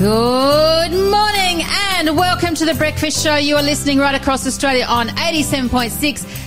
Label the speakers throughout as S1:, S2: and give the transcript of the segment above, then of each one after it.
S1: Good morning and welcome to the Breakfast Show. You are listening right across Australia on 87.6,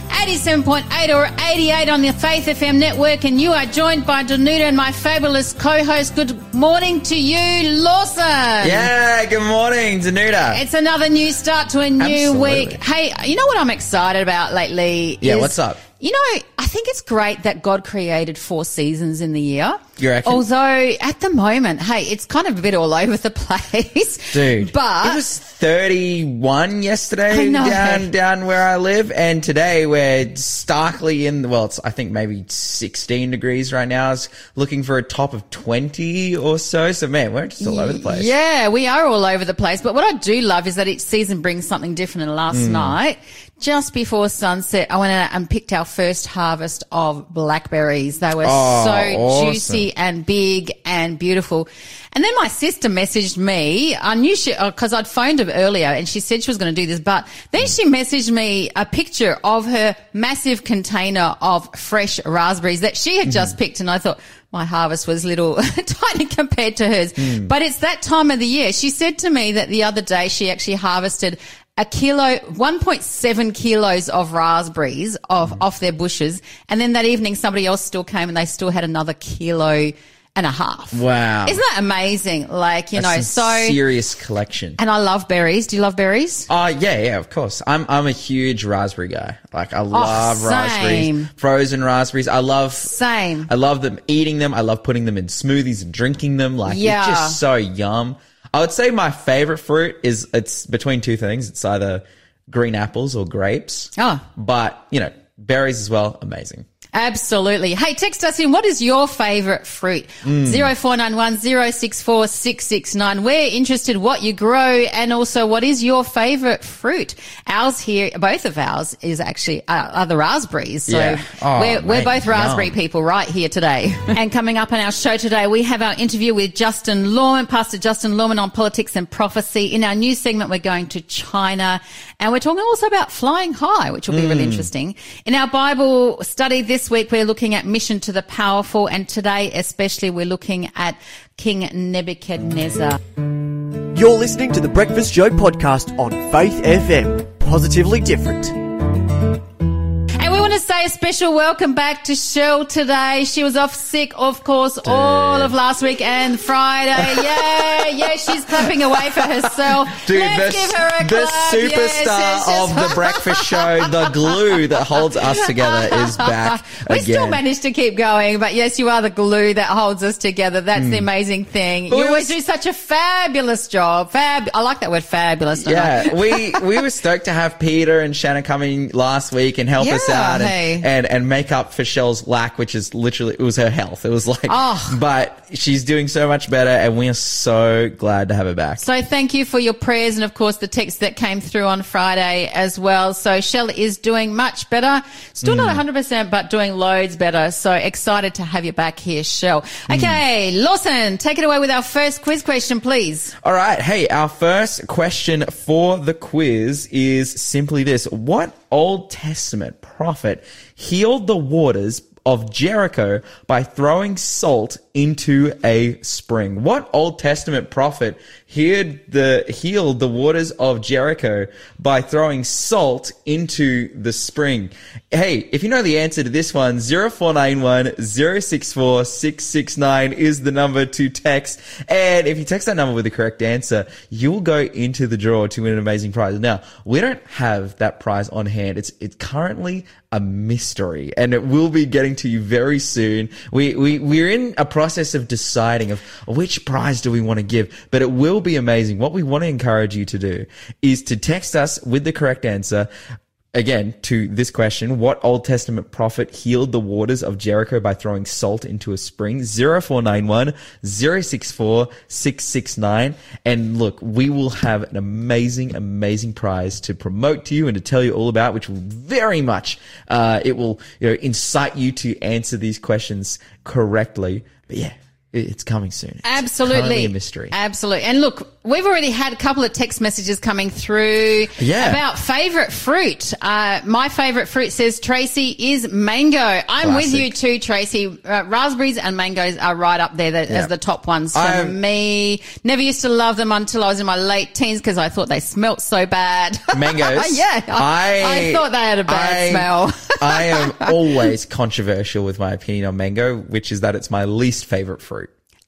S1: 87.8 or 88 on the Faith FM network and you are joined by Danuta and my fabulous co-host. Good morning to you, Lawson.
S2: Yeah, good morning, Danuta.
S1: It's another new start to a new
S2: Absolutely.
S1: week. Hey, you know what I'm excited about lately?
S2: Yeah, what's up?
S1: You know, I think it's great that God created four seasons in the year.
S2: You reckon?
S1: Although at the moment, hey, it's kind of a bit all over the place.
S2: Dude,
S1: But
S2: it was 31 yesterday down down where I live, and today we're starkly in. Well, it's I think maybe 16 degrees right now. It's looking for a top of 20 or so. So man, we're just all over the place.
S1: Yeah, we are all over the place. But what I do love is that each season brings something different. And last
S2: Mm.
S1: night, just before sunset, I went out and picked our first harvest of blackberries. They were
S2: Oh,
S1: so
S2: awesome.
S1: juicy and big and beautiful. And then my sister messaged me. I knew she, because I'd phoned her earlier and she said she was going to do this, but then she messaged me a picture of her massive container of fresh raspberries that she had just picked. And I thought, my harvest was little tiny compared to hers.
S2: Hmm.
S1: But it's that time of the year. She said to me that the other day she actually harvested a kilo, 1.7 kilos of raspberries off,
S2: Hmm.
S1: off their bushes. And then that evening somebody else still came and they still had another kilo and a half.
S2: Wow.
S1: Isn't that amazing? Like, you know,
S2: That's
S1: so,
S2: some serious collection.
S1: and I love berries. Do you love berries?
S2: Oh yeah, yeah, of course. I'm I'm a huge raspberry guy. Like I love
S1: same.
S2: raspberries, frozen raspberries. I love
S1: Same.
S2: I love them eating them. I love putting them in smoothies and drinking them. Like
S1: Yeah.
S2: it's just so yum. I would say my favorite fruit is it's between two things. It's either green apples or grapes.
S1: Oh.
S2: But, you know, berries as well, amazing.
S1: Absolutely. Hey, text us in. What is your favourite fruit?
S2: Mm.
S1: Zero four nine one zero six four six six nine. We're interested what you grow and also what is your favourite fruit. Ours here, both of ours is actually uh, are the raspberries. So
S2: Yeah. Oh,
S1: we're, we're
S2: mate,
S1: both raspberry
S2: yum.
S1: people right here today. and coming up on our show today, we have our interview with Justin Lawman, Pastor Justin Lawman on politics and prophecy. In our new segment, we're going to China and we're talking also about flying high, which will be really interesting. In our Bible study this week, we're looking at mission to the powerful. And today, especially, we're looking at King Nebuchadnezzar.
S3: You're listening to the Breakfast Show podcast on Faith FM. Positively different.
S1: Say a special welcome back to Shell today. She was off sick, of course, all of last week and Friday. Yeah, yeah, she's clapping away for herself.
S2: Dude,
S1: Let's
S2: the,
S1: give her a
S2: the
S1: clap.
S2: superstar
S1: Yes,
S2: of the breakfast show, the glue that holds us together is back
S1: we
S2: again.
S1: still managed to keep going, but yes, you are the glue that holds us together. That's the hmm. amazing thing.
S2: But
S1: you always
S2: was-
S1: do such a fabulous job. Fab. I like that word, fabulous.
S2: Yeah, we we were stoked to have Peter and Shanna coming last week and help us
S1: Yeah,
S2: out and, and and make up for Shell's lack, which is literally it was her health. It was like,
S1: Oh.
S2: but she's doing so much better, and we are so glad to have her back.
S1: So thank you for your prayers and of course the text that came through on Friday as well. So Shell is doing much better. Still not mm. 100%, but doing loads better. So excited to have you back here, Shell. Mm. Okay, Lawson, take it away with our first quiz question, please.
S2: All right, hey, our first question for the quiz is simply this: What Old Testament prophet healed the waters? Of Jericho by throwing salt into a spring. What Old Testament prophet healed the healed the waters of Jericho by throwing salt into the spring? Hey, if you know the answer to this one, 0491 064 669 is the number to text. And if you text that number with the correct answer, you'll go into the draw to win an amazing prize. Now, we don't have that prize on hand. It's it's currently a mystery and it will be getting to you very soon. We, we, we're in a process of deciding of which prize do we want to give, but it will be amazing. What we want to encourage you to do is to text us with the correct answer. Again, to this question, what Old Testament prophet healed the waters of Jericho by throwing salt into a spring? 0491 064 669. And look, we will have an amazing, amazing prize to promote to you and to tell you all about, which will very much, uh, it will, you know, incite you to answer these questions correctly. Yeah, It's coming soon. It's
S1: Absolutely.
S2: a mystery.
S1: Absolutely. And look, we've already had a couple of text messages coming through
S2: Yeah.
S1: about favorite fruit. Uh, my favorite fruit says Tracy is mango. I'm with you too, Tracy. Uh, raspberries and mangoes are right up there that, as the top ones for
S2: I'm-
S1: me. Never used to love them until I was in my late teens because I thought they smelt so bad.
S2: Mangoes.
S1: yeah. I, I thought they had a bad
S2: I-
S1: smell.
S2: I am always controversial with my opinion on mango, which is that it's my least favorite fruit.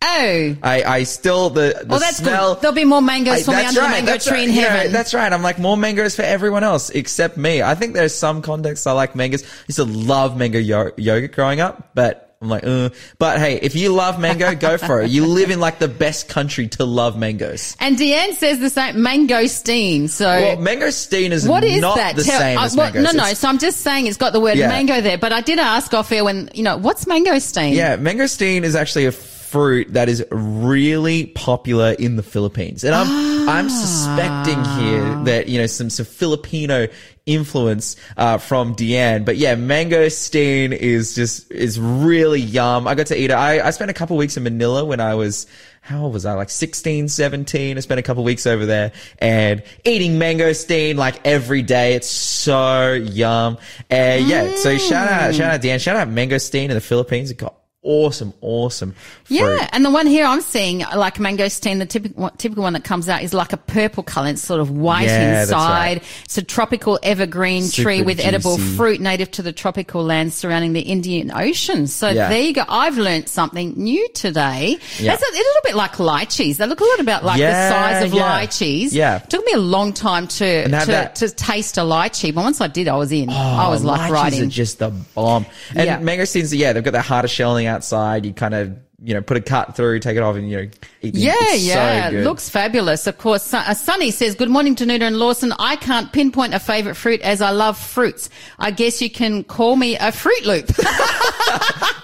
S1: Oh.
S2: I, I still the the
S1: Well, that's
S2: smell.
S1: good. There'll be more mangoes
S2: I-
S1: for me under
S2: right,
S1: the mango tree
S2: right.
S1: in heaven.
S2: that's right. I'm like more mangoes for everyone else except me. I think there's some contexts I like mangoes. I used to love mango yo- yogurt growing up, but I'm like, uh. But hey, if you love mango, go for it. You live in like the best country to love mangoes.
S1: and Deanne says the same mangosteen. So
S2: Well, mangosteen is
S1: What is
S2: not
S1: that?
S2: the
S1: Tell-
S2: same
S1: uh,
S2: as
S1: well,
S2: mangoes.
S1: No, no.
S2: It's-
S1: So I'm just saying it's got the word
S2: Yeah.
S1: mango there. But I did ask off air when you know what's mangosteen.
S2: Yeah, mangosteen is actually a fruit that is really popular in the Philippines. And I'm I'm suspecting here that, you know, some some Filipino influence uh, from Deanne. But yeah, mangosteen is just is really yum. I got to eat it. I, I spent a couple weeks in Manila when I was how old was I? Like 16, 17. I spent a couple weeks over there and eating mangosteen like every day. It's so yum. Uh, yeah. So shout out, shout out Dan. Shout out mangosteen in the Philippines. It got awesome, awesome fruit.
S1: Yeah, and the one here I'm seeing, like mangosteen, the typical typical one that comes out is like a purple color. It's sort of white
S2: Yeah,
S1: inside.
S2: right.
S1: It's a tropical evergreen
S2: Super
S1: tree with edible fruit native to the tropical lands surrounding the Indian Ocean. So
S2: Yeah.
S1: there you go. I've learnt something new today.
S2: Yeah.
S1: That's a, a little bit like lychees. They look a little bit like
S2: Yeah,
S1: the size of lychees.
S2: Yeah.
S1: it took me a long time to to, to taste a lychee, but once I did, I was in. I oh, was like
S2: Oh, lychees
S1: right
S2: are just the bomb. And
S1: Yeah.
S2: mangosteens, yeah, they've got that harder shell on the outside. You kind of, you know, put a cut through, take it off, and you know, eat the-
S1: Yeah,
S2: it's so
S1: yeah,
S2: good.
S1: looks fabulous. Of course, uh, Sunny says, "Good morning, Danuta and Lawson. I can't pinpoint a favourite fruit as I love fruits. I guess you can call me a Fruit Loop."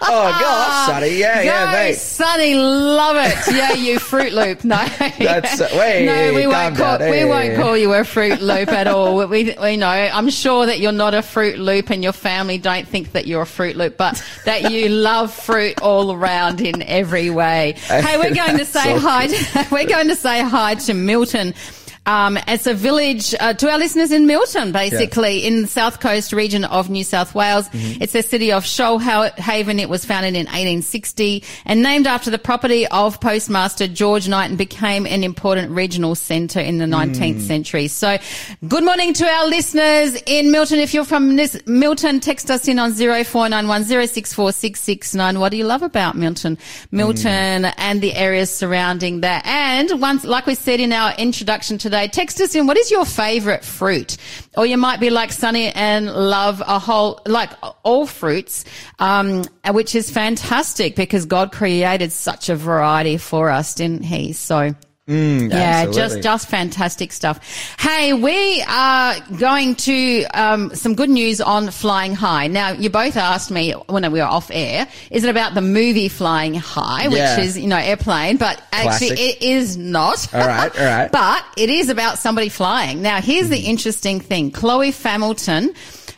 S2: oh gosh, Sonny, yeah, yeah,
S1: Go,
S2: mate.
S1: Sunny, love it. Yeah, you Fruit Loop. No,
S2: That's- uh, wait,
S1: no, we won't call
S2: down.
S1: we
S2: Hey.
S1: won't call you a Fruit Loop at all. We we know. I'm sure that you're not a Fruit Loop, and your family don't think that you're a Fruit Loop, but that you love fruit all around in every way. Hey, we're going to say hi. To, we're going to say hi to Milton. Um, it's a village uh, to our listeners in Milton, basically in the south coast region of New South Wales.
S2: Mm-hmm.
S1: It's the city of Shoalhaven. It was founded in 1860 and named after the property of Postmaster George Knight and became an important regional centre in the 19th
S2: Mm.
S1: century. So, good morning to our listeners in Milton. If you're from this, Milton, text us in on 0491 What do you love about Milton? Milton
S2: Mm.
S1: and the areas surrounding that. And once, like we said in our introduction today, text us in what is your favourite fruit? Or you might be like Sunny and love a whole, like all fruits, um, which is fantastic because God created such a variety for us, didn't he? So. Yeah, just
S2: absolutely.
S1: just fantastic stuff. Hey, we are going to um, some good news on Flying High. Now, you both asked me when we were off air, is it about the movie Flying High, which is you know airplane, but actually
S2: Classic.
S1: it is not.
S2: All right, all right.
S1: but it is about somebody flying. Now, here's the interesting thing: Chloe Familton.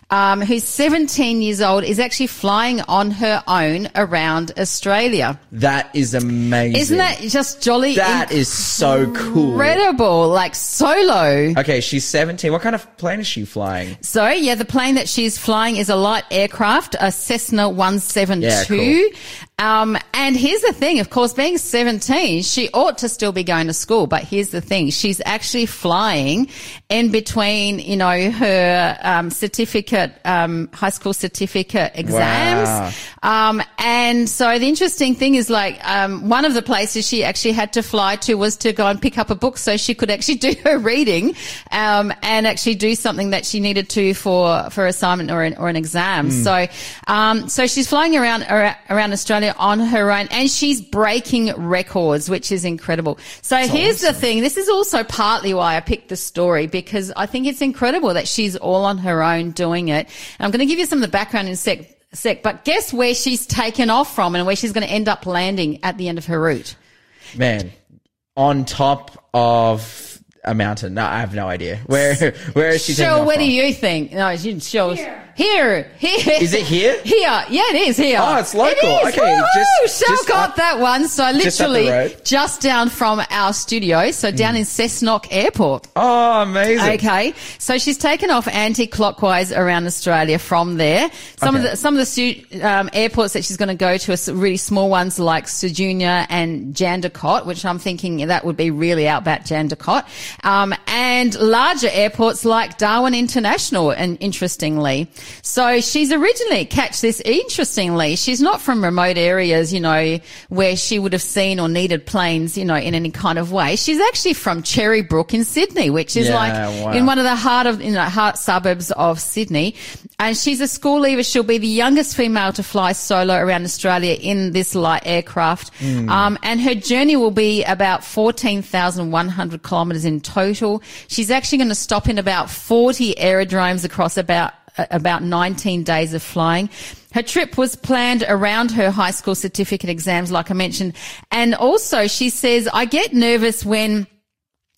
S1: Um, who's 17 years old is actually flying on her own around Australia.
S2: That is amazing.
S1: Isn't that just jolly?
S2: That is so cool.
S1: incredible, like solo.
S2: Okay, she's 17. What kind of plane is she flying?
S1: So yeah, the plane that she's flying is a light aircraft, a Cessna 172.
S2: Yeah, cool.
S1: Um, and here's the thing, of course, being 17, she ought to still be going to school, but here's the thing, she's actually flying in between, you know, her, um, certificate, um, high school certificate exams. Um, and so the interesting thing is like, um, one of the places she actually had to fly to was to go and pick up a book so she could actually do her reading, um, and actually do something that she needed to for, for assignment or an, or an exam. So, um, so she's flying around, around Australia on her own and she's breaking records, which is incredible. So here's the thing. This is also partly why I picked the story because I think it's incredible that she's all on her own doing it. And I'm going to give you some of the background in a sec, sec, but guess where she's taken off from and where she's going to end up landing at the end of her route?
S2: Man, on top of a mountain. No, I have no idea. Where where is she taking
S1: Sure,
S2: off
S1: what
S2: from?
S1: do you think? No, you show here. Here,
S2: Is it here?
S1: Here, yeah, it is here.
S2: Oh, it's local.
S1: It is.
S2: Okay,
S1: Woo!
S2: just-
S1: Shell
S2: just
S1: got
S2: up-
S1: that one. So
S2: just
S1: literally.
S2: Hmm.
S1: just down from our studio. So down in Cessnock Airport.
S2: Oh, amazing.
S1: Okay, so she's taken off anti-clockwise around Australia from there. Some of the some of the stu- um, airports that she's going to go to are really small ones like Ceduna and Jandakot, which I'm thinking that would be really outback Jandakot, um, and larger airports like Darwin International. And interestingly, so she's originally catch this. Interestingly, she's not from remote areas, you know, where she would have seen or needed planes, you know, in any kind of way. She's actually from Cherrybrook in Sydney, which is
S2: Yeah,
S1: like
S2: wow.
S1: in one of the heart of, you know, heart suburbs of Sydney. And she's a school leaver. She'll be the youngest female to fly solo around Australia in this light aircraft.
S2: Hmm.
S1: Um, and her journey will be about 14,100 kilometers in total. She's actually going to stop in about 40 aerodromes across about about 19 days of flying. Her trip was planned around her high school certificate exams, like I mentioned. And also she says, I get nervous when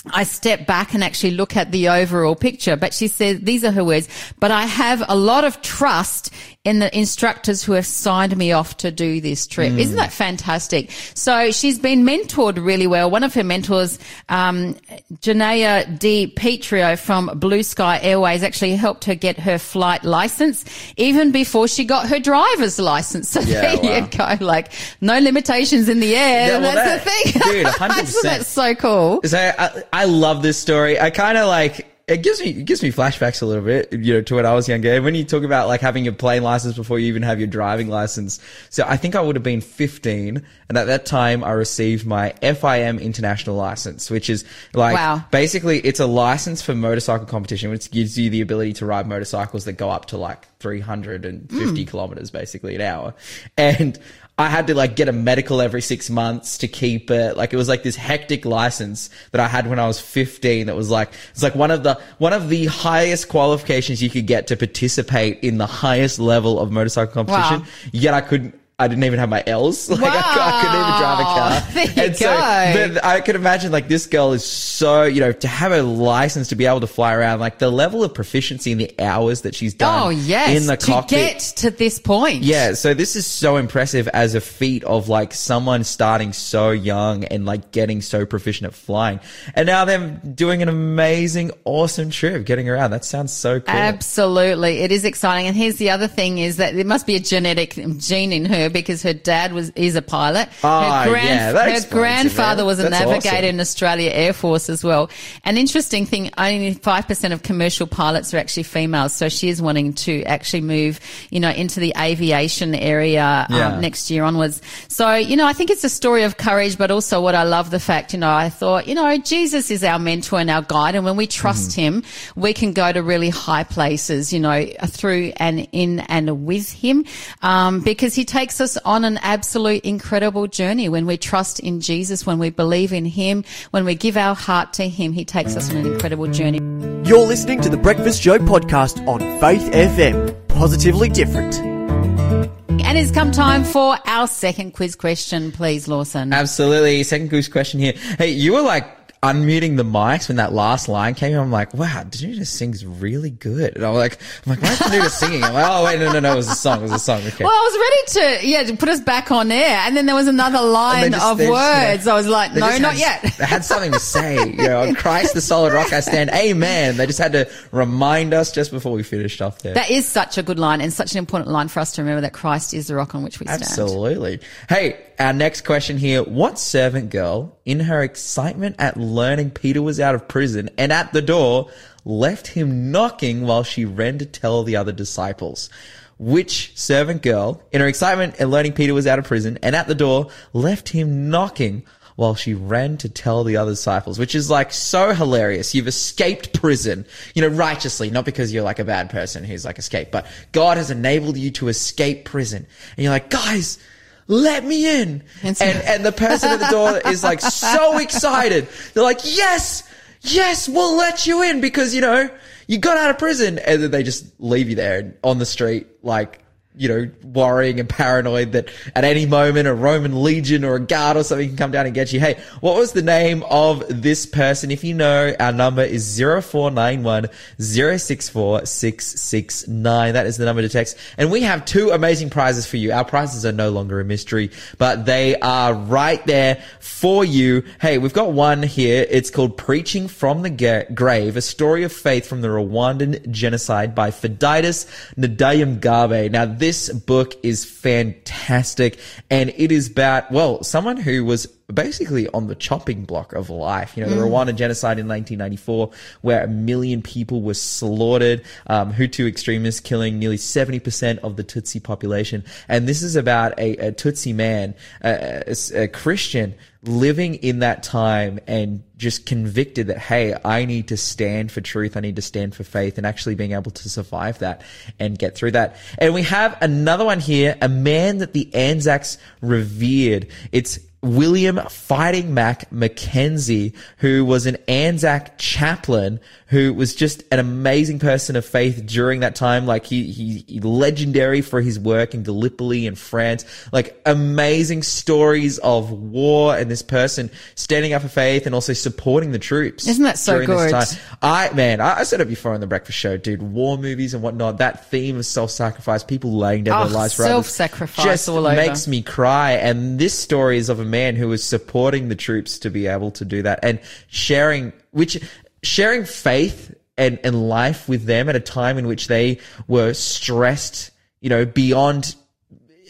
S1: I step back and actually look at the overall picture. But she says, these are her words, but I have a lot of trust in the instructors who have signed me off to do this trip. Isn't that fantastic? So she's been mentored really well. One of her mentors, um, Janaya D. Petrio from Blue Sky Airways actually helped her get her flight license even before she got her driver's license. So
S2: Yeah,
S1: there
S2: wow.
S1: you go. Like no limitations in the air.
S2: Yeah, well,
S1: that's
S2: that-
S1: the thing.
S2: dude, 100%.
S1: so that's so cool.
S2: So I, I love this story. I kind of like it gives me it gives me flashbacks a little bit, you know, to when I was younger. When you talk about like having your plane license before you even have your driving license, so I think I would have been 15, and at that time I received my FIM international license, which is like
S1: Wow.
S2: basically it's a license for motorcycle competition, which gives you the ability to ride motorcycles that go up to like 350
S1: Hmm.
S2: kilometers basically an hour, and. I had to like get a medical every six months to keep it. Like it was like this hectic license that I had when I was 15 that was like, it's like one of the, one of the highest qualifications you could get to participate in the highest level of motorcycle competition.
S1: Wow.
S2: Yet I couldn't, I didn't even have my L's. Like I, I couldn't even drive a car.
S1: Wow. There you
S2: and so,
S1: go.
S2: but I could imagine like this girl is so, you know, to have a license to be able to fly around, like the level of proficiency in the hours that she's done
S1: Oh yes,
S2: in the
S1: to
S2: cockpit.
S1: get to this point.
S2: Yeah, so this is so impressive as a feat of like someone starting so young and like getting so proficient at flying. And now them doing an amazing, awesome trip getting around. That sounds so cool.
S1: Absolutely. It is exciting. And here's the other thing is that there must be a genetic gene in her because her dad was, is a pilot.
S2: Ah,
S1: her
S2: yeah, that
S1: her
S2: explains it,
S1: grandfather was a navigator
S2: awesome.
S1: in Australia Air Force as well. An interesting thing, only 5% of commercial pilots are actually females. So she is wanting to actually move, you know, into the aviation area
S2: Yeah.
S1: um, next year onwards. So, you know, I think it's a story of courage, but also what I love the fact, you know, I thought, you know, Jesus is our mentor and our guide. And when we trust
S2: Mm-hmm.
S1: him, we can go to really high places, you know, through and in and with him. Um, because he takes us on an absolute incredible journey when we trust in Jesus, when we believe in him, when we give our heart to him, he takes us on an incredible journey.
S3: You're listening to the Breakfast Show podcast on Faith FM. Positively different.
S1: And it's come time for our second quiz question, please, Lawson.
S2: Absolutely. Second quiz question here. Hey, you were like unmuting the mics when that last line came in. I'm like, wow, Danuta sings really good. And I'm like, I'm like, why's Danuta singing? I'm like, oh wait, no, no, no, it was a song. It was a song. Okay.
S1: Well, I was ready to, yeah, to put us back on air. And then there was another line
S2: just-
S1: of
S2: they just, you know,
S1: words. I was like, no, not
S2: had-
S1: yet.
S2: They had something to say. You know, Christ the solid rock I stand. Amen. They just had to remind us just before we finished off there.
S1: That is such a good line and such an important line for us to remember that Christ is the rock on which we stand.
S2: Absolutely. Hey, our next question here. What servant girl, in her excitement at learning Peter was out of prison and at the door, left him knocking while she ran to tell the other disciples? Which servant girl, in her excitement at learning Peter was out of prison and at the door, left him knocking while she ran to tell the other disciples, which is like so hilarious. You've escaped prison, you know, righteously, not because you're like a bad person who's like escaped, but God has enabled you to escape prison. And you're like, guys, let me in.
S1: And
S2: And, the person at the door is like so excited. They're like, yes, yes, we'll let you in because, you know, you got out of prison. And then they just leave you there on the street, like, you know, worrying and paranoid that at any moment a Roman legion or a guard or something can come down and get you. Hey, what was the name of this person? If you know, our number is 0491 064 669. That is the number to text. And we have two amazing prizes for you. Our prizes are no longer a mystery, but they are right there for you. Hey, we've got one here. It's called Preaching from the Ga- Grave, a story of faith from the Rwandan genocide by Fiditas Ndayamgabe. Now, this book is fantastic and it is about, well, someone who was basically on the chopping block of life. You know, the Rwanda genocide in 1994, where a million people were slaughtered, um, Hutu extremists killing nearly 70% of the Tutsi population. And this is about a, a Tutsi man, a, a, a Christian living in that time and just convicted that, hey, I need to stand for truth. I need to stand for faith and actually being able to survive that and get through that. And we have another one here, a man that the Anzacs revered. It's William Fighting Mac McKenzie, who was an Anzac chaplain, who was just an amazing person of faith during that time. Like he, he, he legendary for his work in Gallipoli and France. Like amazing stories of war and this person standing up for faith and also supporting the troops.
S1: Isn't that so
S2: during this
S1: good?
S2: time. I man, I, I said it before on the breakfast show, dude. War movies and whatnot. That theme of self-sacrifice, people laying down
S1: Oh,
S2: their lives for others,
S1: self-sacrifice
S2: just
S1: all over.
S2: makes me cry. And this story is of a man who was supporting the troops to be able to do that and sharing, which sharing faith and, and life with them at a time in which they were stressed, you know, beyond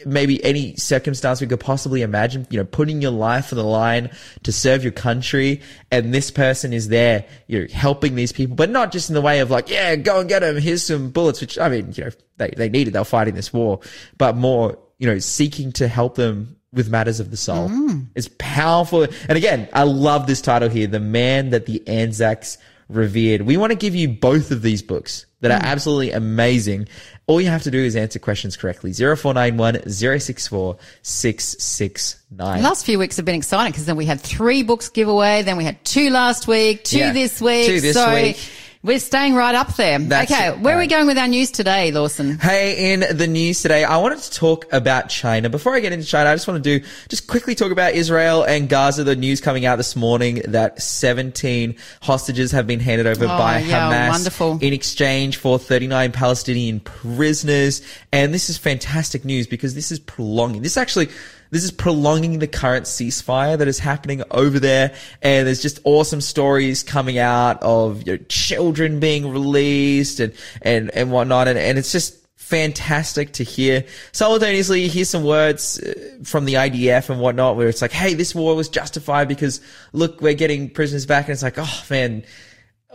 S2: maybe any circumstance we could possibly imagine, you know, putting your life on the line to serve your country. And this person is there, you know, helping these people, but not just in the way of like, yeah, go and get them. Here's some bullets, which I mean, you know, they, they needed, they were fighting this war, but more, you know, seeking to help them with matters of the soul. Mm. It's powerful. And again, I love this title here, The Man That the Anzacs Revered. We want to give you both of these books that are hmm. absolutely amazing. All you have to do is answer questions correctly. 0491 064 669.
S1: The Last few weeks have been exciting because then we had three books giveaway, then we had two last week, two
S2: Yeah,
S1: this week.
S2: two this
S1: so
S2: week.
S1: We're staying right up there.
S2: That's
S1: okay,
S2: it.
S1: where are we going with our news today, Lawson?
S2: Hey, in the news today, I wanted to talk about China. Before I get into China, I just want to do, just quickly talk about Israel and Gaza. The news coming out this morning that 17 hostages have been handed over
S1: Oh,
S2: by
S1: yeah,
S2: Hamas
S1: wonderful.
S2: in exchange for 39 Palestinian prisoners. And this is fantastic news because this is prolonging, this actually, this is prolonging the current ceasefire that is happening over there. And there's just awesome stories coming out of you know, children being released and, and, and whatnot. And, and it's just, fantastic to hear. Simultaneously, you hear some words uh, from the IDF and whatnot where it's like, hey, this war was justified because look, we're getting prisoners back. And it's like, oh man,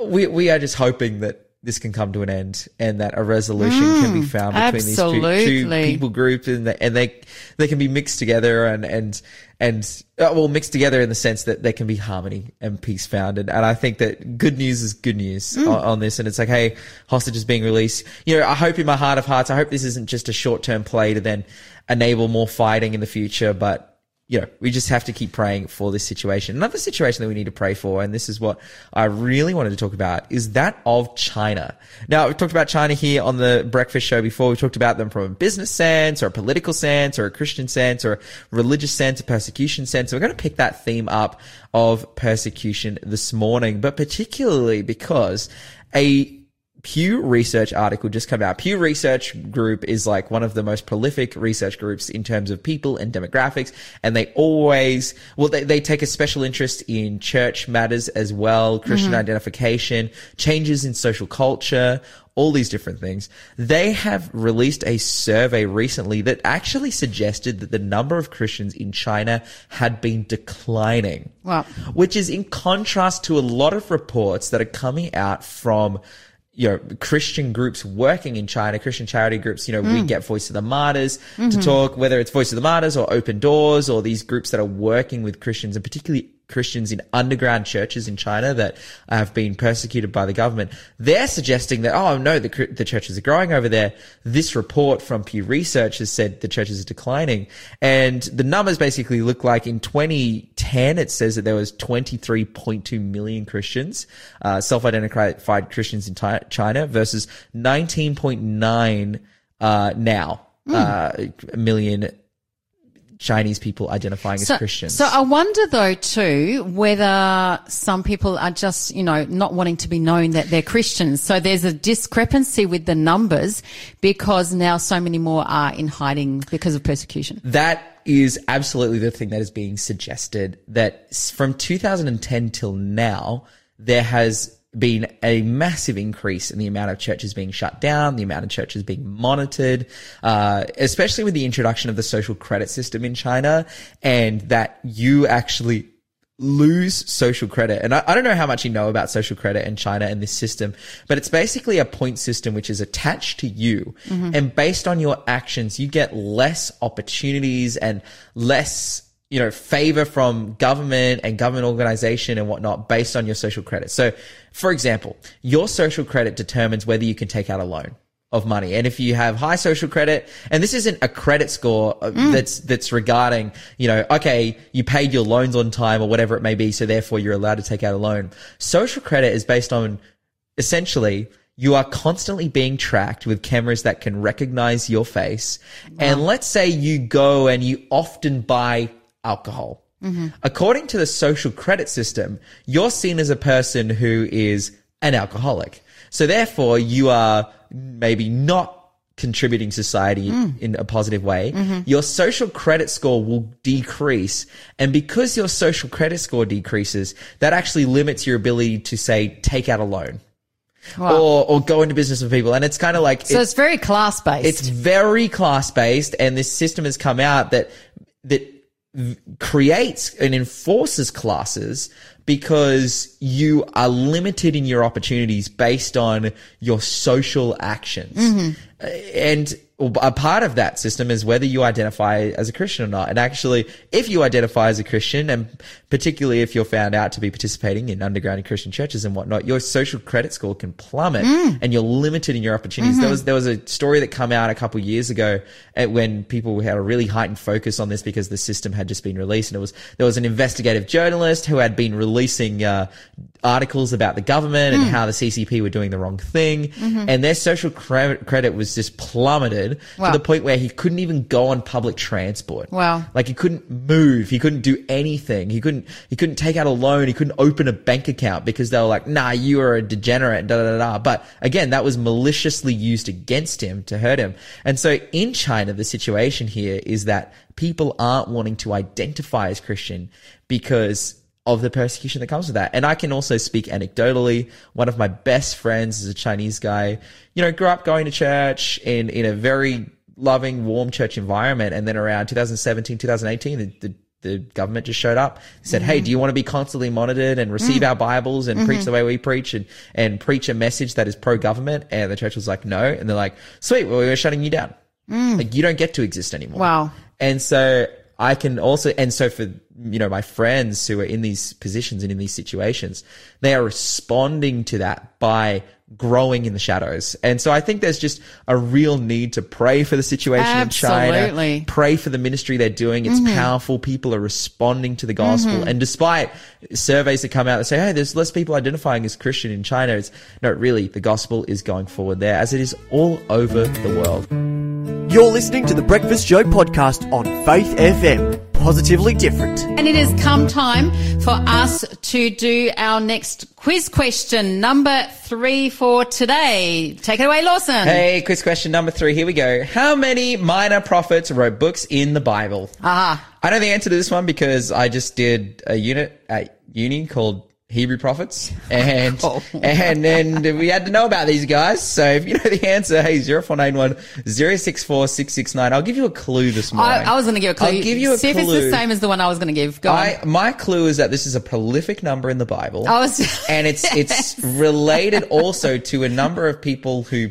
S2: we, we are just hoping that this can come to an end and that a resolution can be found between these two, two
S1: Mm,
S2: people groups and they, and they they can be mixed together and and and uh, well mixed together in the sense that there can be harmony and peace found. And, and I think that good news is good news
S1: Mm.
S2: on, on this. And it's like hey hostages being released. You know I hope in my heart of hearts I hope this isn't just a short term play to then enable more fighting in the future but you know, we just have to keep praying for this situation. Another situation that we need to pray for, and this is what I really wanted to talk about, is that of China. Now, we've talked about China here on the breakfast show before. We talked about them from a business sense, or a political sense, or a Christian sense, or a religious sense, a persecution sense. So we're going to pick that theme up of persecution this morning, but particularly because a Pew Research article just come out. Pew Research Group is like one of the most prolific research groups in terms of people and demographics. And they always, well, they, they take a special interest in church matters as well, Christian mm-hmm. identification, changes in social culture, all these different things. They have released a survey recently that actually suggested that the number of Christians in China had been declining
S1: Wow.
S2: which is in contrast to a lot of reports that are coming out from you know Christian groups working in China, Christian charity groups. You know, we mm. get Voice of the Martyrs to mm-hmm. talk, whether it's Voice of the Martyrs or Open Doors or these groups that are working with Christians and particularly Christians in underground churches in China that have been persecuted by the government. They're suggesting that, oh no, the, the churches are growing over there. This report from Pew Research has said the churches are declining. And the numbers basically look like in 2010, it says that there was 23.2 million Christians, uh, self-identified Christians in China versus 19.9 uh, now. uh, million Chinese people identifying
S1: So,
S2: as Christians.
S1: so I wonder though too whether some people are just you know not wanting to be known that they're Christians. So there's a discrepancy with the numbers because now so many more are in hiding because of persecution.
S2: that is absolutely the thing that is being suggested that from 2010 till now, there has been a massive increase in the amount of churches being shut down, the amount of churches being monitored, uh, especially with the introduction of the social credit system in China and that you actually lose social credit. And I, I don't know how much you know about social credit in China and this system, but it's basically a point system which is attached to you. And based on your actions, you get less opportunities and less you know, favor from government and government organization and whatnot based on your social credit. So, for example, your social credit determines whether you can take out a loan of money. And if you have high social credit, and this isn't a credit score uh, that's, that's regarding, you know, okay, you paid your loans on time or whatever it may be. So therefore you're allowed to take out a loan. Social credit is based on essentially you are constantly being tracked with cameras that can recognize your face. And let's say you go and you often buy alcohol. Mm-hmm. According to the social credit system, you're seen as a person who is an alcoholic. So therefore you are maybe not contributing to society mm. in a positive way, mm-hmm. your social credit score will decrease. And because your social credit score decreases, that actually limits your ability to say, take out a loan
S1: Wow.
S2: or, or go into business with people. And it's kind of like,
S1: so it's, very class based.
S2: it's very class based and this system has come out that that creates and enforces classes because you are limited in your opportunities based on your social actions. Uh, And a part of that system is whether you identify as a Christian or not. And actually, if you identify as a Christian, and particularly if you're found out to be participating in underground Christian churches and whatnot, your social credit score can plummet mm. and you're limited in your opportunities. There mm-hmm. was, there was a story that came out a couple of years ago at when people had a really heightened focus on this because the system had just been released. And it was, there was an investigative journalist who had been releasing, uh, articles about the government and mm. how the CCP were doing the wrong thing. Mm-hmm. And their social cre- credit was just plummeted
S1: Wow.
S2: to the point where he couldn't even go on public transport.
S1: Wow.
S2: Like he couldn't move. He couldn't do anything. He couldn't, he couldn't take out a loan. He couldn't open a bank account because they were like, nah, you are a degenerate, da da da da. But again, that was maliciously used against him to hurt him. And so in China, the situation here is that people aren't wanting to identify as Christian because of the persecution that comes with that. And I can also speak anecdotally. One of my best friends is a Chinese guy, you know, grew up going to church in, in a very loving, warm church environment. And then around 2017, 2018, the, the, the government just showed up, said, Hey, mm-hmm. do you want to be constantly monitored and receive mm. our Bibles and preach the mm-hmm. way we preach and, and preach a message that is pro government? And the church was like, no. And they're like, sweet. Well, we're shutting you down. Mm. Like you don't get to exist anymore.
S1: Wow.
S2: And so I can also, and so for, you know, my friends who are in these positions and in these situations, they are responding to that by growing in the shadows. And so I think there's just a real need to pray for the situation in China. Pray for the ministry they're doing. It's mm-hmm. powerful. People are responding to the gospel. Mm-hmm. And despite surveys that come out that say, hey, there's less people identifying as Christian in China, it's no, really, the gospel is going forward there as it is all over the world.
S3: You're listening to the Breakfast Show podcast on Faith FM. Positively different.
S1: And it has come time for us to do our next quiz question, number three for today. Take it away, Lawson.
S2: Hey, quiz question number three. Here we go. How many minor prophets wrote books in the Bible?
S1: Ah,
S2: I know the answer to this one because I just did a unit at uni called Hebrew prophets, and
S1: Oh.
S2: and and we had to know about these guys. So if you know the answer, hey zero four nine one zero six four six six nine. I'll give you a clue this morning.
S1: I, I was going to give a clue.
S2: I'll give you a
S1: See
S2: clue.
S1: if it's the same as the one I was going to give. Go
S2: I, my clue is that this is a prolific number in the Bible.
S1: I was-
S2: and it's it's related also to a number of people who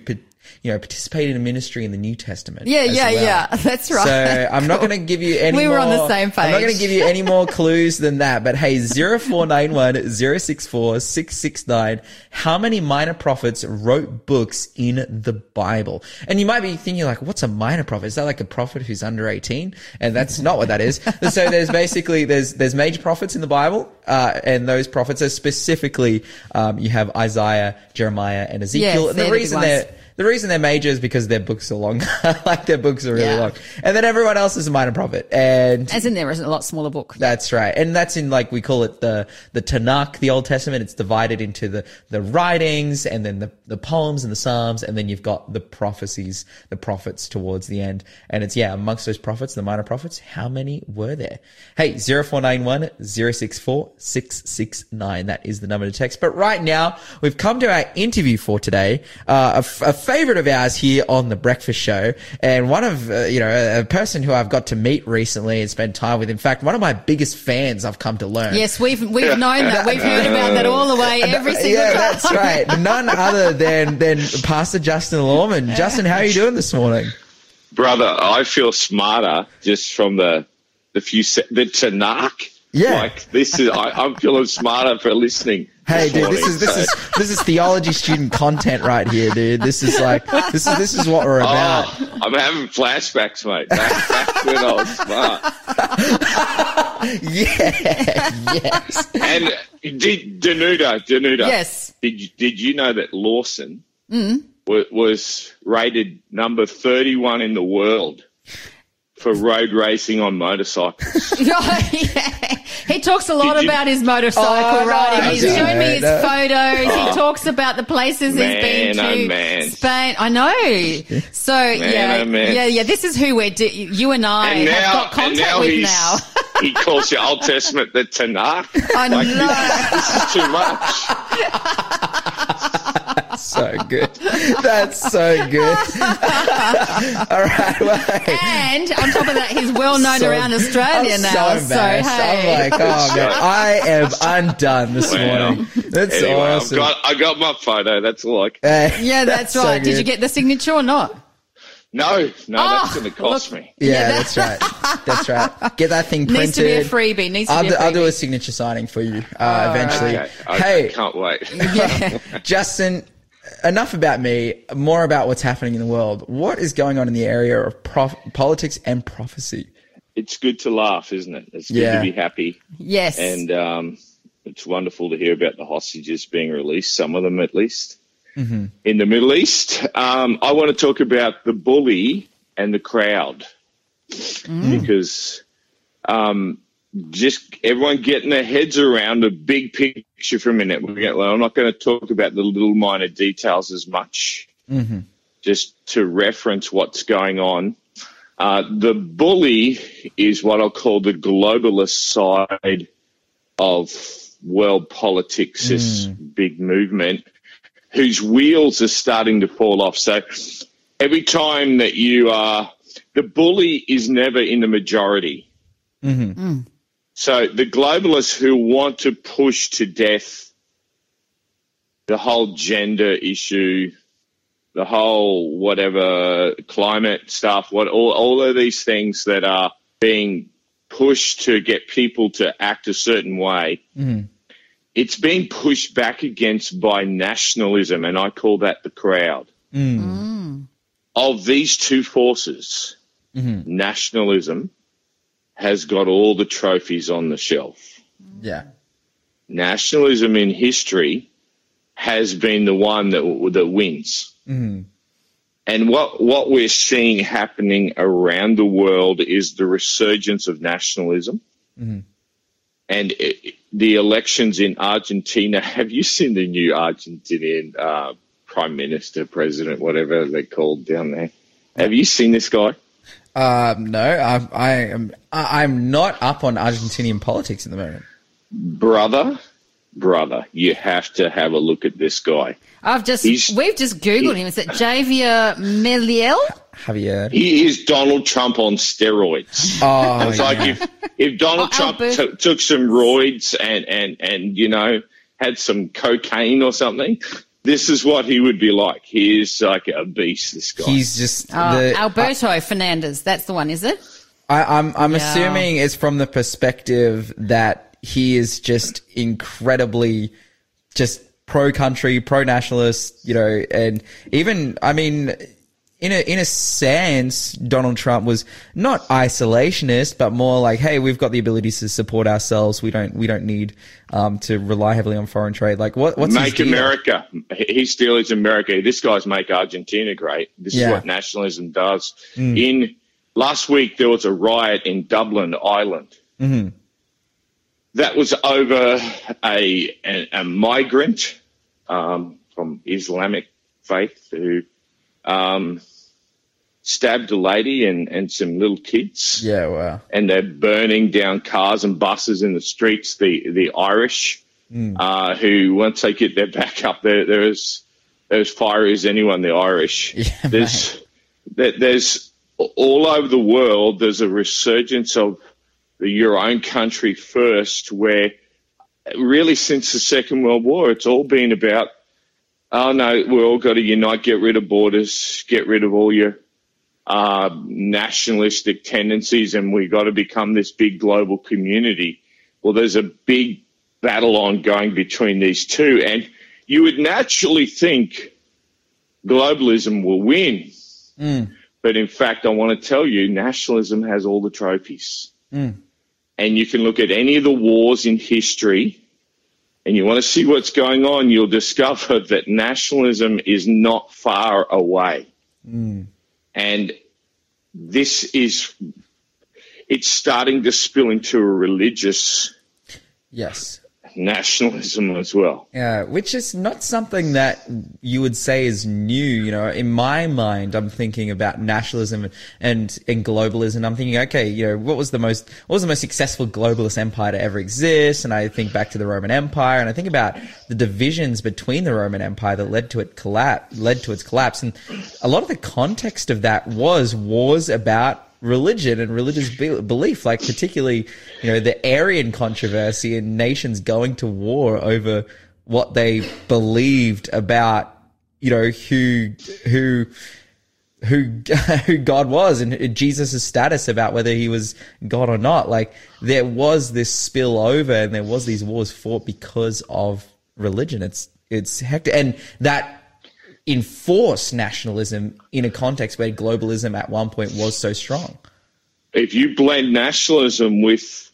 S2: you know participated in a ministry in the New Testament.
S1: Yeah, yeah,
S2: well.
S1: yeah. That's right.
S2: So I'm not going to give you any.
S1: We were
S2: more,
S1: on the same page.
S2: I'm not going to give you any more clues than that. But hey, zero four nine one zero six four six six nine. How many minor prophets wrote books in the Bible? And you might be thinking like, what's a minor prophet? Is that like a prophet who's under 18? And that's not what that is. so there's basically there's there's major prophets in the Bible, uh, and those prophets are specifically um, you have Isaiah, Jeremiah, and Ezekiel.
S1: Yes,
S2: and the reason they're the reason they're major is because their books are long. like their books are really
S1: Yeah.
S2: long. And then everyone else is a minor prophet. And
S1: As in there isn't a lot smaller book.
S2: that's right. And that's in like we call it the the Tanakh, the Old Testament. It's divided into the the writings and then the the poems and the psalms and then you've got the prophecies, the prophets towards the end. And it's yeah, amongst those prophets, the minor prophets, how many were there? Hey, 0491 064 669. That is the number to text. But right now, we've come to our interview for today. Uh, a, a favorite of ours here on the Breakfast Show, and one of uh, you know a, a person who I've got to meet recently and spend time with. In fact, one of my biggest fans. I've come to learn.
S1: Yes, we've we've known that. We've heard about that all the way, every single
S2: yeah,
S1: time.
S2: that's right. None other than than Pastor Justin Lawman. Justin, how are you doing this morning?
S4: brother, I feel smarter just from the the few se- the Tanakh.
S2: Yeah.
S4: like this is I, I'm feeling smarter for listening.
S2: Hey, dude, this is this is this is theology student content right here, dude. This is like this is this is what we're oh, about.
S4: Oh, I'm having flashbacks, mate. Back, back when I was smart.
S2: Yeah, yes.
S4: And did Danuta, Danuta,
S1: Yes.
S4: Did you, did you know that Lawson mm. wa- was rated number 31 in the world for road racing on motorcycles?
S1: Yeah. He talks a lot
S4: Did you-
S1: about his motorcycle
S2: Oh,
S1: riding.
S2: I
S1: He's
S2: didn't
S1: shown me his
S2: that.
S1: photos.
S4: Oh.
S1: He talks about the places he's been to.
S4: oh, man.
S1: Spain. I know. So yeah,
S4: oh, man.
S1: yeah, yeah. This is who we're. Di- you and I
S4: And
S1: have
S4: now,
S1: got
S4: and
S1: contact
S4: now
S1: with now.
S4: he calls the Old Testament the Tanakh.
S1: I
S4: Like,
S1: know.
S4: This is too much.
S2: So good. That's so good. All right. Well, hey.
S1: And on top of that, he's well known
S2: So-
S1: around Australia
S2: I'm
S1: now.
S2: So
S1: So, hey.
S2: I'm like, oh man, I am undone this
S4: Well,
S2: morning. That's
S4: anyway,
S2: awesome.
S4: I've got I got my photo. That's all. I can.
S2: Uh,
S1: yeah, that's,
S2: so
S1: right. Did you get the signature or not?
S4: No, no, that's
S1: Oh,
S4: going to cost
S1: look.
S4: me.
S2: Yeah,
S1: Yeah,
S2: that's right. That's right. Get that thing printed.
S1: Needs to be a freebie. Needs to
S2: I'll
S1: be
S2: do,
S1: a
S2: I'll do a signature signing for you uh, eventually.
S4: Okay, I,
S2: hey,
S4: I can't wait.
S1: Yeah.
S2: Justin, enough about me, more about what's happening in the world. What is going on in the area of prof- politics and prophecy?
S4: It's good to laugh, isn't it? It's good
S2: Yeah.
S4: to be happy,
S1: Yes.
S4: and um, it's wonderful to hear about the hostages being released. Some of them, at least, in the Middle East. Um, I want to talk about the bully and the crowd because um, just everyone getting their heads around the big picture for a minute. We're gonna- I'm not going to talk about the little minor details as much, mm-hmm. just to reference what's going on. Uh, the bully is what I'll call the globalist side of world politics, this mm. big movement, whose wheels are starting to fall off. So every time that you are, the bully is never in the majority. Mm-hmm. Mm. So the globalists who want to push to death the whole gender issue, the whole whatever climate stuff, what all, all of these things that are being pushed to get people to act a certain way. Mm-hmm. It's being pushed back against by nationalism, and I call that the crowd. Mm. Mm. Of these two forces, mm-hmm. nationalism has got all the trophies on the shelf
S2: Yeah.
S4: nationalism in history has been the one that that wins. And what what we're seeing happening around the world is the resurgence of nationalism. And it, the elections in Argentina. Have you seen the new Argentinian uh, prime minister, president, whatever they're called down there? Have you seen this guy?
S2: Um, no, I, I am. I- I'm not up on Argentinian politics at the moment.
S4: Brother, brother, you have to have a look at this guy.
S1: I've just
S4: He's-
S1: we've just googled him. Is it Javier Milei?
S2: Javier.
S4: He is Donald Trump on steroids.
S2: Oh,
S4: It's like if, if Donald
S1: Oh,
S4: Trump t- took some roids and, and, and, you know, had some cocaine or something, this is what he would be like. He is like a beast, this guy.
S2: he's just
S1: Oh,
S2: the.
S1: Alberto Fernandez. That's the one, is it?
S2: I, I'm I'm
S1: Yeah.
S2: assuming it's from the perspective that he is just incredibly just pro country, pro nationalist, you know, and even I mean in a in a sense, Donald Trump was not isolationist, but more like, hey, we've got the ability to support ourselves. We don't we don't need um, to rely heavily on foreign trade. Like, what what's
S4: Make? America. His deal is America. This guy's make Argentina great. This
S2: Yeah.
S4: is what nationalism does. In last week, there was a riot in Dublin, Ireland. That was over a a, a migrant um, from Islamic faith who um, stabbed a lady and, and some little kids
S2: Yeah, wow.
S4: and they're burning down cars and buses in the streets. The the Irish, uh, who once they get their back up, there there is they're as as fiery as anyone. The Irish.
S2: Yeah,
S4: there's there, there's all over the world. There's a resurgence of the your own country first, where really since the Second World War, it's all been about. Oh no, we all got to unite, get rid of borders, get rid of all your uh, nationalistic tendencies and we've got to become this big global community. Well, there's a big battle ongoing between these two, and you would naturally think globalism will win. Mm. But in fact, I want to tell you, nationalism has all the trophies. Mm. And you can look at any of the wars in history and you want to see what's going on, you'll discover that nationalism is not far away. Mm. And this is, it's starting to spill into a religious
S2: Yes.
S4: Nationalism as well.
S2: Yeah, which is not something that you would say is new. You know, in my mind, I'm thinking about nationalism and and globalism. I'm thinking, okay, you know, what was the most what was the most successful globalist empire to ever exist? And I think back to the Roman Empire, and I think about the divisions between the Roman Empire that led to it collapse, led to its collapse, and a lot of the context of that was wars about religion and religious be- belief, like particularly, you know, the Arian controversy and nations going to war over what they believed about, you know, who, who, who, who God was and Jesus' status about whether he was God or not. Like there was this spill over and there was these wars fought because of religion. It's, it's hectic. And that enforce nationalism in a context where globalism at one point was so strong.
S4: If you blend nationalism with,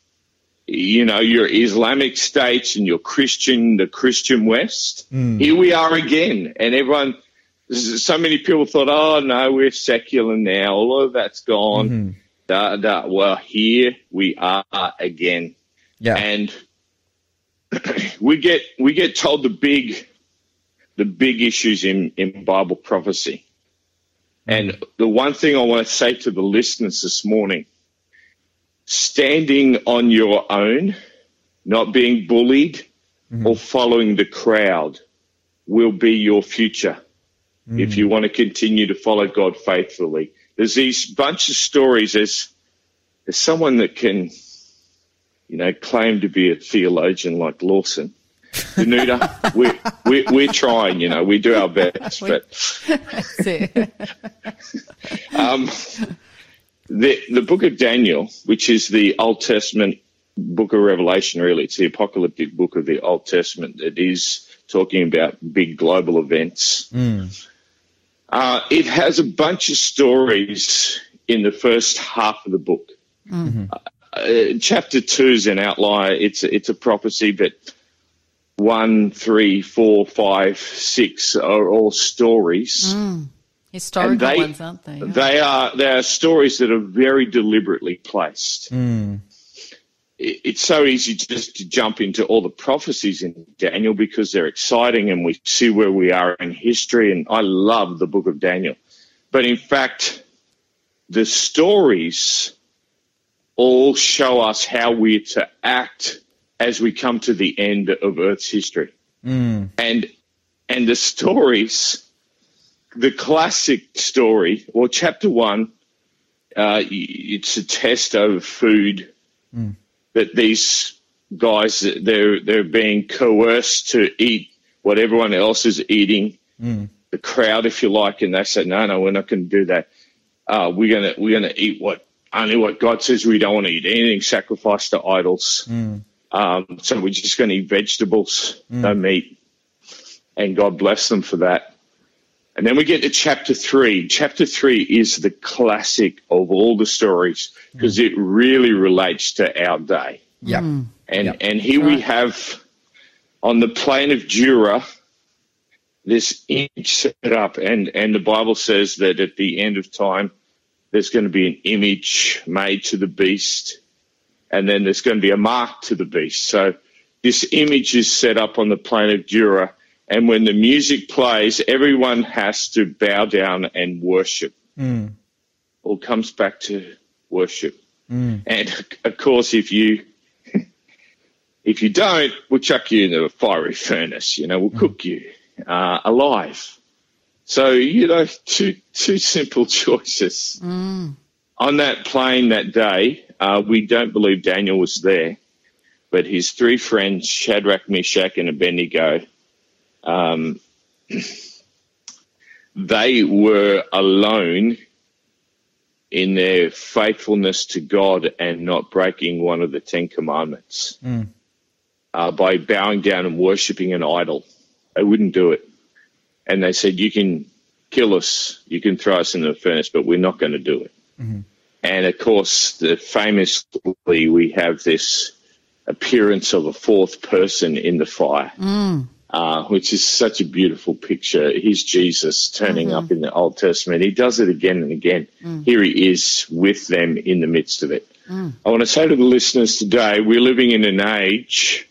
S4: you know, your Islamic states and your Christian, the Christian West, hmm. here we are again. And everyone, so many people thought, oh no, we're secular now. All of that's gone. Hmm. Da, da. Well, here we are again.
S2: Yeah.
S4: and we get we get told the big the big issues in in Bible prophecy. And the one thing I want to say to the listeners this morning, standing on your own, not being bullied mm-hmm. or following the crowd will be your future mm. if you want to continue to follow God faithfully. There's these bunch of stories. There's, there's someone that can, you know, claim to be a theologian like Lawson. Danuta, we're, we're, we're trying, you know, we do our best, but
S1: That's it.
S4: um, the the book of Daniel, which is the Old Testament book of Revelation, really, it's the apocalyptic book of the Old Testament that is talking about big global events. Uh, it has a bunch of stories in the first half of the book. Uh, chapter two is an outlier. It's a, it's a prophecy, but one, three, four, five, six are all stories. Mm.
S1: Historical
S4: And they-
S1: ones, aren't they?
S4: They are they are stories that are very deliberately placed. Mm. It- It's so easy just to jump into all the prophecies in Daniel because they're exciting and we see where we are in history. And I love the book of Daniel, but in fact, the stories all show us how we're to act as we come to the end of Earth's history. And and the stories the classic story, or chapter one, uh, it's a test of food that these guys they're they're being coerced to eat what everyone else is eating. The crowd, if you like, and they say, "No, no, we're not going to do that. Uh, we're gonna we're gonna eat what only what God says we don't want to eat. Anything sacrificed to idols. Um, so we're just going to eat vegetables, no meat." And God bless them for that. And then we get to chapter three. Chapter three is the classic of all the stories because it really relates to our day.
S2: Yep.
S1: Mm.
S4: And
S2: Yep.
S4: and here we have on the plain of Dura this image set up, and and the Bible says that at the end of time, there's going to be an image made to the beast, and then there's going to be a mark to the beast. So this image is set up on the plain of Dura, and when the music plays, everyone has to bow down and worship. Mm. All comes back to worship. Mm. And of course, if you if you don't, we'll chuck you into a fiery furnace. You know, we'll mm. cook you uh, alive. So you know, two two simple choices. On that plain that day, uh, we don't believe Daniel was there, but his three friends, Shadrach, Meshach, and Abednego, um, they were alone in their faithfulness to God and not breaking one of the Ten Commandments uh, by bowing down and worshiping an idol. They wouldn't do it. And they said, You can kill us, you can throw us in the furnace, but we're not going to do it. Mm-hmm. And of course, the famously, we have this appearance of a fourth person in the fire mm. uh, which is such a beautiful picture. He's Jesus turning mm-hmm. up in the Old Testament. He does it again and again. Mm. Here he is with them in the midst of it. Mm. I want to say to the listeners today, we're living in an age,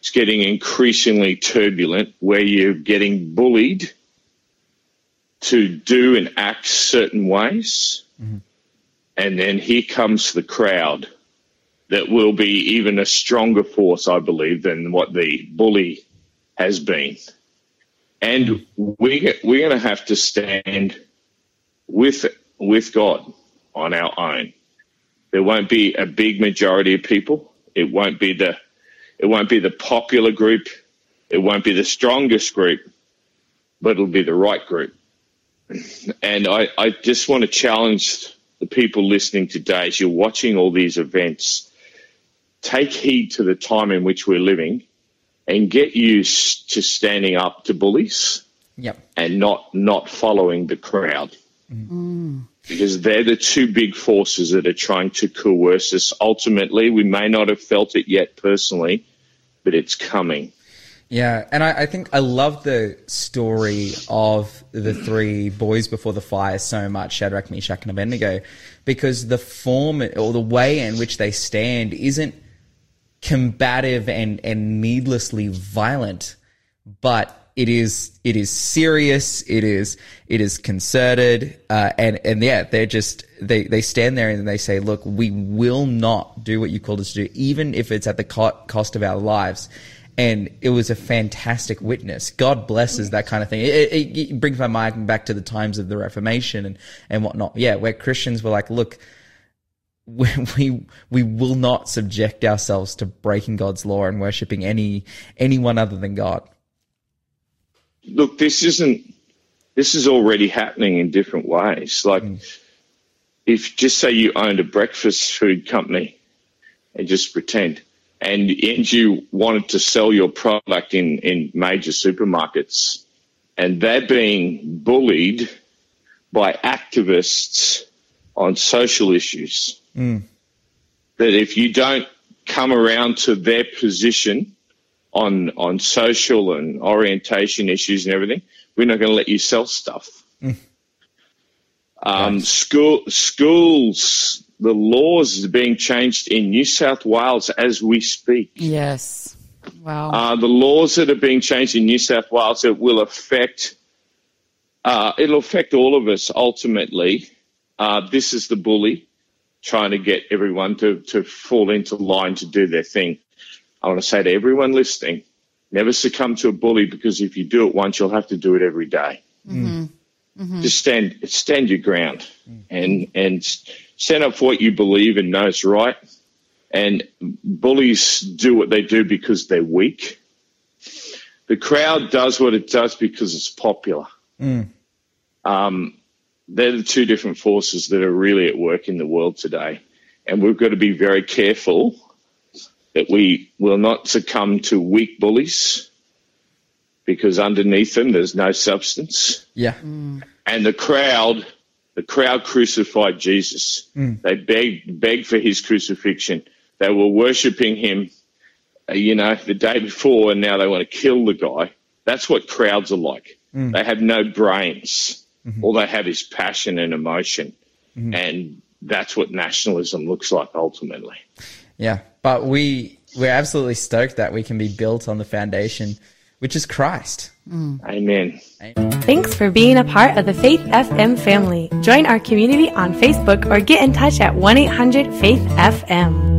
S4: it's getting increasingly turbulent, where you're getting bullied to do and act certain ways. Mm-hmm. And then here comes the crowd that will be even a stronger force, I believe, than what the bully has been. And we, we're going to have to stand with, with God on our own. There won't be a big majority of people. It won't be the, it won't be the popular group. It won't be the strongest group, but it'll be the right group. And I, I just want to challenge the people listening today as you're watching all these events, take heed to the time in which we're living and get used to standing up to bullies
S2: Yep.
S4: and not not following the crowd. Mm. Because they're the two big forces that are trying to coerce us. Ultimately, we may not have felt it yet personally, but it's coming.
S2: Yeah, and I, I think I love the story of the three boys before the fire so much, Shadrach, Meshach, and Abednego, because the form or the way in which they stand isn't combative and, and needlessly violent, but it is it is serious. It is it is concerted, uh, and and yeah, they're just they they stand there and they say, look, we will not do what you called us to do, even if it's at the co- cost of our lives. And it was a fantastic witness. God blesses that kind of thing. It, it, it brings my mind back to the times of the Reformation and and whatnot. Yeah, where Christians were like, look, we, we we will not subject ourselves to breaking God's law and worshiping any anyone other than God.
S4: Look, this isn't. This is already happening in different ways. Like, hmm. if just say you owned a breakfast food company, and just pretend, and you wanted to sell your product in in major supermarkets, and they're being bullied by activists on social issues. That if you don't come around to their position on on social and orientation issues and everything, we're not going to let you sell stuff. Um, school schools, the laws are being changed in New South Wales as we speak.
S1: Yes. Wow.
S4: Uh, the laws that are being changed in New South Wales that will affect uh, it'll affect all of us ultimately. Uh, this is the bully trying to get everyone to, to fall into line to do their thing. I want to say to everyone listening, never succumb to a bully because if you do it once, you'll have to do it every day. Just stand stand your ground and and stand up for what you believe and know is right. And bullies do what they do because they're weak. The crowd does what it does because it's popular. Um, they're the two different forces that are really at work in the world today. And we've got to be very careful that we will not succumb to weak bullies because underneath them there's no substance.
S2: Yeah.
S4: And the crowd, the crowd crucified Jesus. Mm. They begged, begged for his crucifixion. They were worshipping him, uh, you know, the day before, and now they want to kill the guy. That's what crowds are like. Mm. They have no brains. Mm-hmm. All they have is passion and emotion. Mm-hmm. And that's what nationalism looks like ultimately.
S2: Yeah. But we we're absolutely stoked that we can be built on the foundation, which is Christ.
S4: Amen.
S5: Thanks for being a part of the Faith FM family. Join our community on Facebook or get in touch at 1 800 Faith FM.